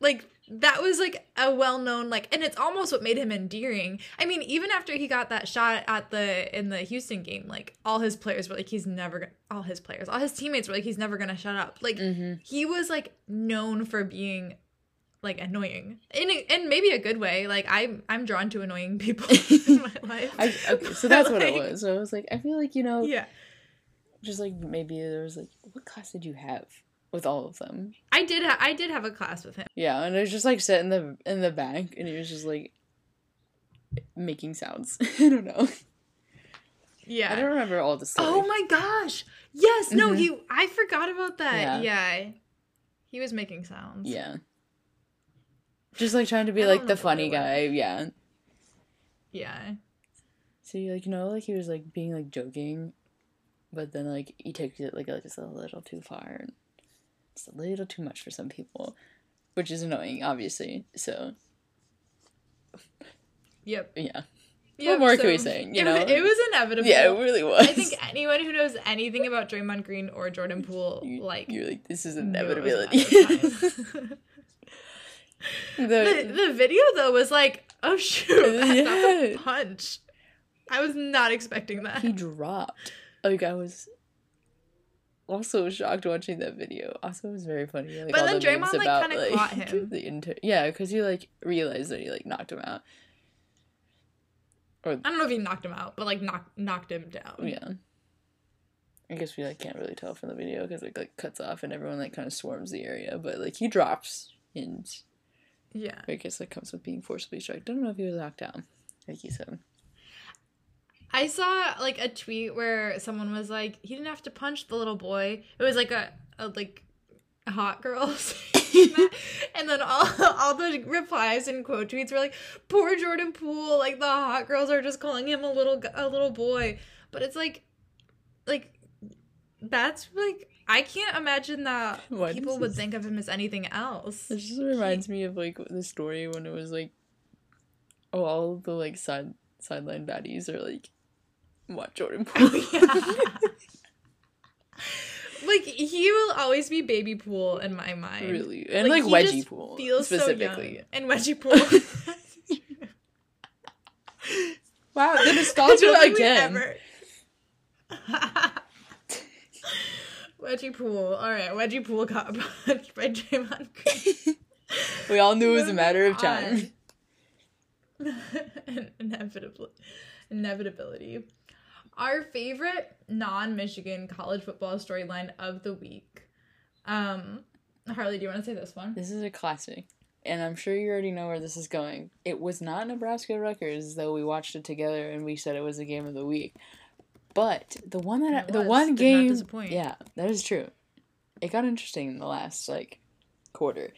Like that was like a well-known like and it's almost what made him endearing. I mean, even after he got that shot at the in the Houston game, like all his players were like he's never gonna all his players, all his teammates were like he's never to shut up. Like Mm-hmm. he was like known for being like annoying in a, in maybe a good way. Like I'm I'm drawn to annoying people in my life. I, okay, so that's what it was. So I was like, I feel like you know, Yeah, just like maybe there was like, what class did you have with all of them? I did. Ha- I did have a class with him. Yeah, and it was just like sit in the in the back, and he was just like making sounds. I don't know. Yeah. I don't remember all the story. Oh my gosh! Yes. No. Mhm. He. I forgot about that. Yeah. Yeah. He was making sounds. Yeah. Just like trying to be like the funny guy, yeah. Yeah. So you like you know like he was like being like joking, but then like he takes it like just a little too far, and it's a little too much for some people, which is annoying, obviously. So Yep. yeah, Yep, more can we say, you it, know? it was inevitable. yeah, it really was. I think anyone who knows anything about Draymond Green or Jordan Poole, you, like, you're like this is knew it was inevitability. the, the, the video though was like, oh shoot, that's a punch. I was not expecting that. he dropped. Like I was also shocked watching that video. Also, it was very funny. Like, But then the Draymond, like, about, kinda caught him. The inter- yeah, because he like realized that he like knocked him out. Or I don't know if he knocked him out, but like knocked knocked him down. yeah. I guess we like can't really tell from the video because it like cuts off and everyone like kind of swarms the area, but like he drops and Yeah. I guess that comes with being forcibly struck. Don't know if he was knocked down, like you said. I saw like a tweet where someone was like, he didn't have to punch the little boy. It was like a, a like hot girl saying that. and then all all the replies and quote tweets were like, poor Jordan Poole, like the hot girls are just calling him a little a little boy. But it's like, like that's like I can't imagine that Why people would think of him as anything else. It just reminds me of like the story when it was like, oh, all the like side sideline baddies are like, watch Jordan Poole. yeah. like he will always be baby Poole in my mind. Really, and like, like wedgie Poole feels specifically, so and wedgie Poole. wow, the nostalgia again. wedgie Poole. All right, wedgie Poole got punched by Draymond Green. we all knew it was a matter of time. Inevitably, inevitability. Our favorite non-Michigan college football storyline of the week. Um, Harley, do you want to say this one? This is a classic, and I'm sure you already know where this is going. It was not Nebraska Rutgers, though we watched it together and we said it was the game of the week. But the one that I, the was, one game, yeah, that is true. It got interesting in the last like quarter,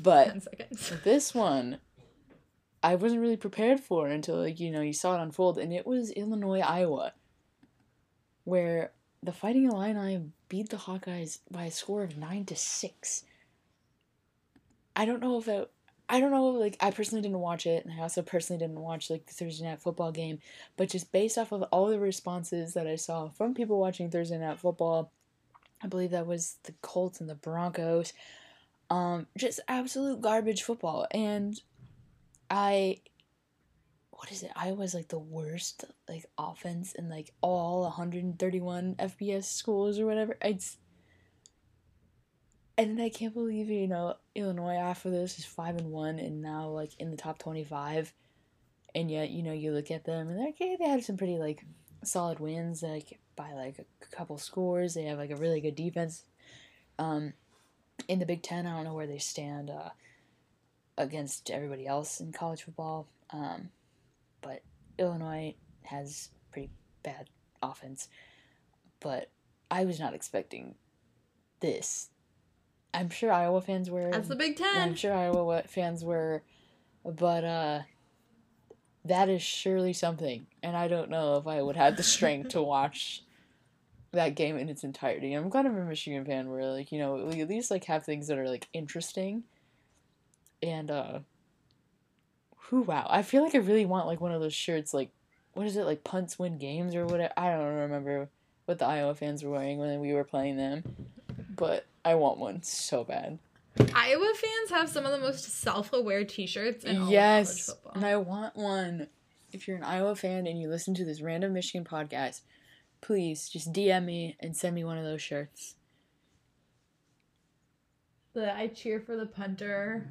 but this one I wasn't really prepared for until like you know you saw it unfold, and it was Illinois Iowa where the Fighting Illini beat the Hawkeyes by a score of nine to six. I don't know if it, I don't know like I personally didn't watch it, and I also personally didn't watch like the Thursday night football game, but just based off of all the responses that I saw from people watching Thursday night football, I believe that was the Colts and the Broncos. Um, just absolute garbage football, and I what is it? Iowa's like the worst like offense in like all 131 FBS schools or whatever. It's and I can't believe you know Illinois after this is five and one and now like in the top 25, and yet you know you look at them and they're okay. They have some pretty like solid wins like by like a couple scores. They have like a really good defense. Um, in the Big Ten, I don't know where they stand uh, against everybody else in college football. Um, but Illinois has pretty bad offense. But I was not expecting this. I'm sure Iowa fans were. That's the Big Ten. I'm sure Iowa fans were, but uh, that is surely something. And I don't know if I would have the strength to watch that game in its entirety. I'm kind of a Michigan fan where like you know we at least like have things that are like interesting. And uh, Whew, wow. I feel like I really want like one of those shirts like what is it like punts win games or whatever. I don't remember what the Iowa fans were wearing when we were playing them, but I want one so bad. Iowa fans have some of the most self-aware T-shirts in all yes, college football. and I want one. If you're an Iowa fan and you listen to this random Michigan podcast, please just DM me and send me one of those shirts. The I cheer for the punter.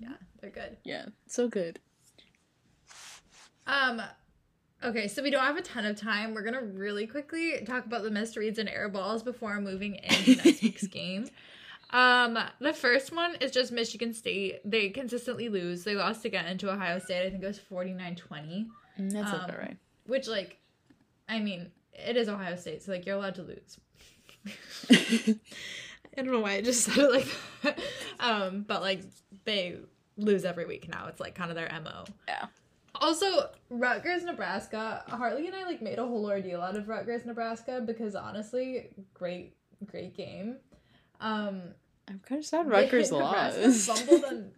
Yeah, they're good. Yeah, so good. Um, okay, so we don't have a ton of time. We're gonna really quickly talk about the missed reads and air balls before moving into next week's game. Um, the first one is just Michigan State. They consistently lose. They lost again to Ohio State. I think it was 49-20. Mm, that's um, about right. Which, like, I mean, it is Ohio State, so like you're allowed to lose. I don't know why I just said it like that. Um, but like they lose every week now. It's like kind of their MO. Yeah. Also, Rutgers, Nebraska. Harley and I like made a whole ordeal out of Rutgers, Nebraska because honestly, great, great game. Um, I'm kind of sad Rutgers lost. on...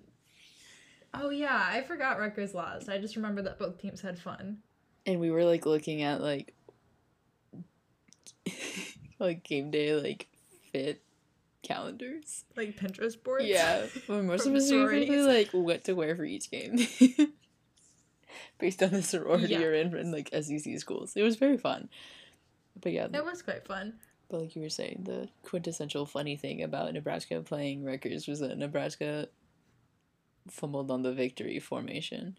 Oh yeah, I forgot Rutgers lost. I just remember that both teams had fun. And we were like looking at like like game day like fit calendars. Like Pinterest boards? Yeah. Well, most of us are like what to wear for each game. Based on the sorority yeah. you're in in like SEC schools. It was very fun. But yeah. It was quite fun. But like you were saying, the quintessential funny thing about Nebraska playing Rutgers was that Nebraska fumbled on the victory formation.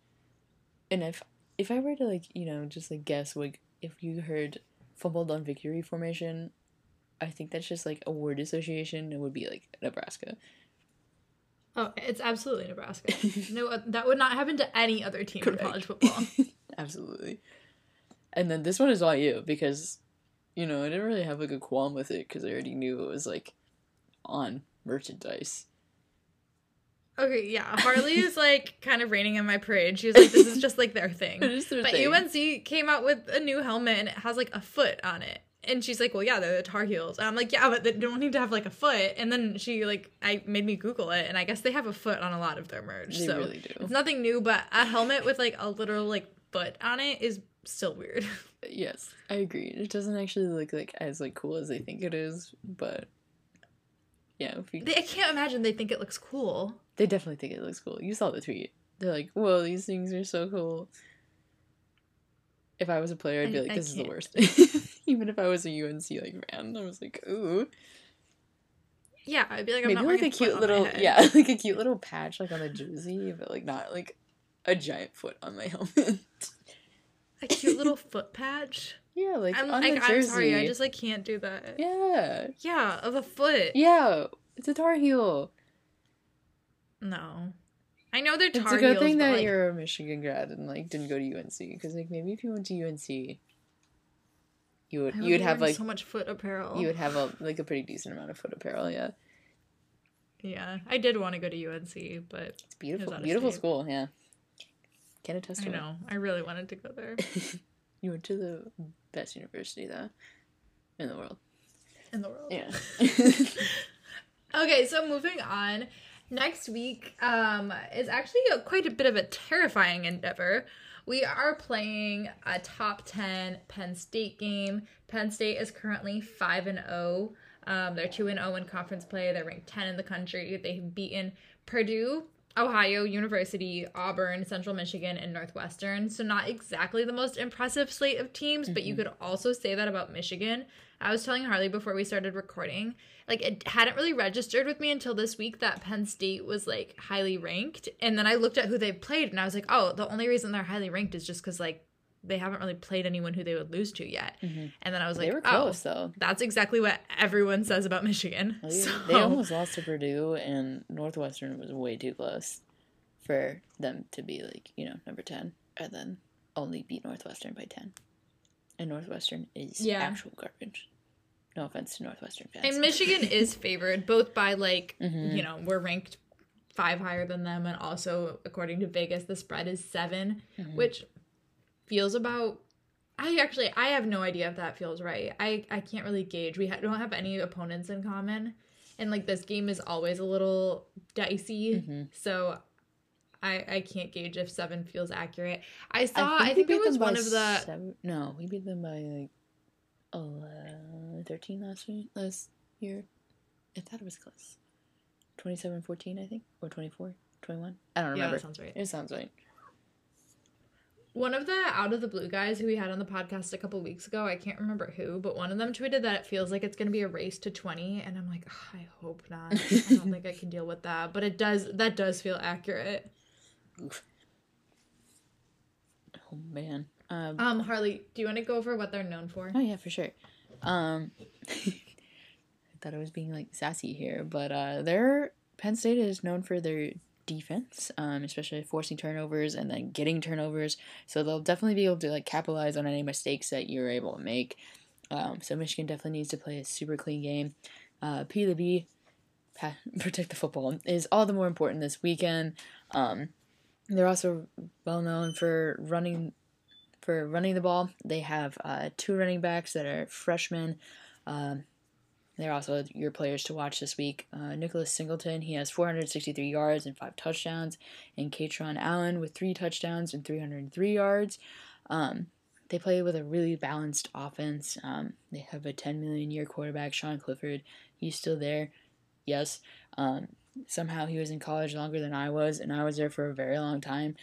And if if I were to like, you know, just like guess like if you heard fumbled on victory formation, I think that's just like a word association. It would be like Nebraska. Oh, it's absolutely Nebraska. no, uh, that would not happen to any other team Correct. in college football. absolutely. And then this one is all you because, you know, I didn't really have like a qualm with it because I already knew it was like on merchandise. Okay, yeah. Harley is like kind of raining in my parade. She's like, this is just like their thing. their but thing. UNC came out with a new helmet and it has like a foot on it and she's like, well, yeah, they're the Tar Heels. And I'm like, yeah, but they don't need to have like a foot. And then she like, I made me Google it, and I guess they have a foot on a lot of their merch. They so really do. It's nothing new, but a helmet with like a literal like foot on it is still weird. yes, I agree. It doesn't actually look like as like cool as they think it is, but yeah, we, They, I can't imagine they think it looks cool. they definitely think it looks cool. You saw the tweet. They're like, "Whoa, these things are so cool." If I was a player, I'd be I- like, "This is the worst." Even if I was a UNC like fan, I was like, "Ooh." Yeah, I'd be like, I'm Maybe not like a cute little yeah, like a cute little patch like on the jersey, but like not like a giant foot on my helmet. a cute little foot patch. yeah, like I'm on like, the I'm jersey. sorry, I just like can't do that. Yeah, yeah, of a foot. yeah, it's a Tar Heel. No, I know they're Tar heels. It's a good heels, thing that like, you're a Michigan grad and like didn't go to UNC because like maybe if you went to UNC, you would you would have like so much foot apparel. you would have a like a pretty decent amount of foot apparel. Yeah, Yeah, I did want to go to UNC, but it's beautiful, beautiful state. school. Yeah, can attest I to it. know I really wanted to go there you went to the best university though in the world. in the world. Yeah. Okay, so moving on. Next week um, is actually a, quite a bit of a terrifying endeavor. We are playing a top 10 Penn State game. Penn State is currently 5 and 0. Um, they're 2 and 0 in conference play. They're ranked 10 in the country. They've beaten Purdue, Ohio University, Auburn, Central Michigan, and Northwestern. So, not exactly the most impressive slate of teams, but you could also say that about Michigan. I was telling Harley before we started recording, like it hadn't really registered with me until this week that Penn State was like highly ranked. And then I looked at who they've played and I was like, oh, the only reason they're highly ranked is just because like they haven't really played anyone who they would lose to yet. Mhm. And then I was they like, were oh, close though. that's exactly what everyone says about Michigan. They, So they almost lost to Purdue, and Northwestern was way too close for them to be like you know number ten, and then only beat Northwestern by ten. And Northwestern is Yeah. actual garbage. No offense to Northwestern fans. and Michigan is favored both by like Mhm. you know we're ranked five higher than them, and also according to Vegas the spread is 7 Mhm. which feels about. I actually I have no idea if that feels right. I I can't really gauge. We ha- don't have any opponents in common, and like this game is always a little dicey. Mhm. So. I, I can't gauge if seven feels accurate. I saw. I think, we think, it was one of the. seven- no, we beat them by like 11, 13 last week, last year. I thought it was close. 27-14, I think, or 24, 21. I don't Yeah, remember. that sounds right. it sounds right. One of the out of the blue guys who we had on the podcast a couple weeks ago, I can't remember who, but one of them tweeted that it feels like it's going to be a race to 20 and I'm like, "Ugh, I hope not. I don't think I can deal with that, but it does that does feel accurate. Oof. Oh man. Um, Um Harley, do you want to go over what they're known for? oh yeah, for sure. Um, I thought I was being like sassy here, but uh, their Penn State is known for their defense, um, especially forcing turnovers and then getting turnovers. So they'll definitely be able to like capitalize on any mistakes that you're able to make. Um, so Michigan definitely needs to play a super clean game. Uh, P the B, pa- protect the football is all the more important this weekend. Um, they're also well known for running for running the ball. They have uh, two running backs that are freshmen. Um, they're also your players to watch this week. Uh, Nicholas Singleton, he has 463 yards and five touchdowns, and Kaytron Allen with three touchdowns and 303 yards. Um, they play with a really balanced offense. Um, they have a 10 million year quarterback, Sean Clifford. He's still there. Yes. Um, somehow he was in college longer than I was, and I was there for a very long time.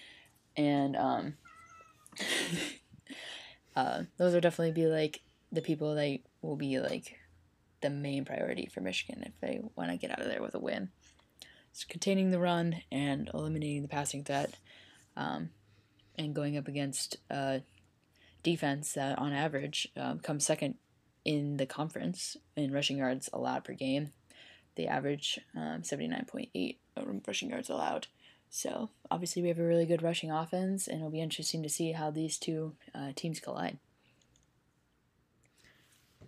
And um, uh, those will definitely be like the people that will be like the main priority for Michigan if they want to get out of there with a win. Containing the run and eliminating the passing threat, um, and going up against uh, defense that on average um, comes second in the conference in rushing yards allowed per game. They average um, 79.8 rushing yards allowed. So obviously we have a really good rushing offense, and it'll be interesting to see how these two uh, teams collide.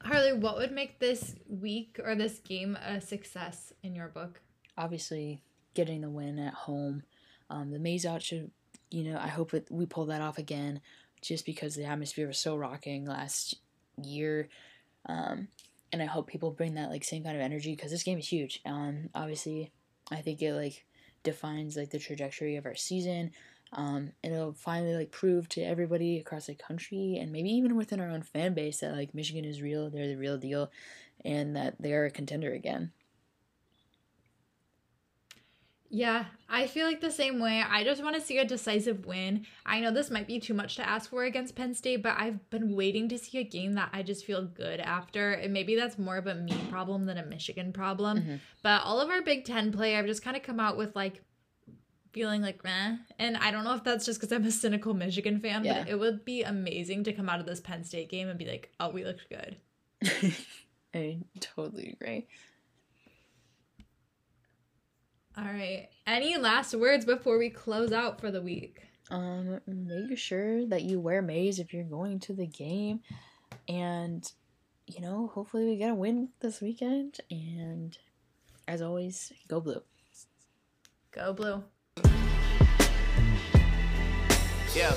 Harley, what would make this week or this game a success in your book? Obviously, getting the win at home, um, the maize out should, you know, I hope that we pull that off again, just because the atmosphere was so rocking last year, um, and I hope people bring that like same kind of energy because this game is huge. Um, obviously, I think it like defines like the trajectory of our season. Um, it'll finally like prove to everybody across the country and maybe even within our own fan base that like Michigan is real, they're the real deal, and that they are a contender again. Yeah, I feel like the same way. I just want to see a decisive win. I know this might be too much to ask for against Penn State, but I've been waiting to see a game that I just feel good after. And maybe that's more of a me problem than a Michigan problem. Mhm. But all of our Big Ten play, I've just kind of come out with like feeling like meh. And I don't know if that's just because I'm a cynical Michigan fan, Yeah. but it would be amazing to come out of this Penn State game and be like, oh, we looked good. I totally agree. All right. Any last words before we close out for the week? Um, make sure that you wear maize if you're going to the game, and you know, hopefully we get a win this weekend. And as always, go blue. Go blue. Yeah.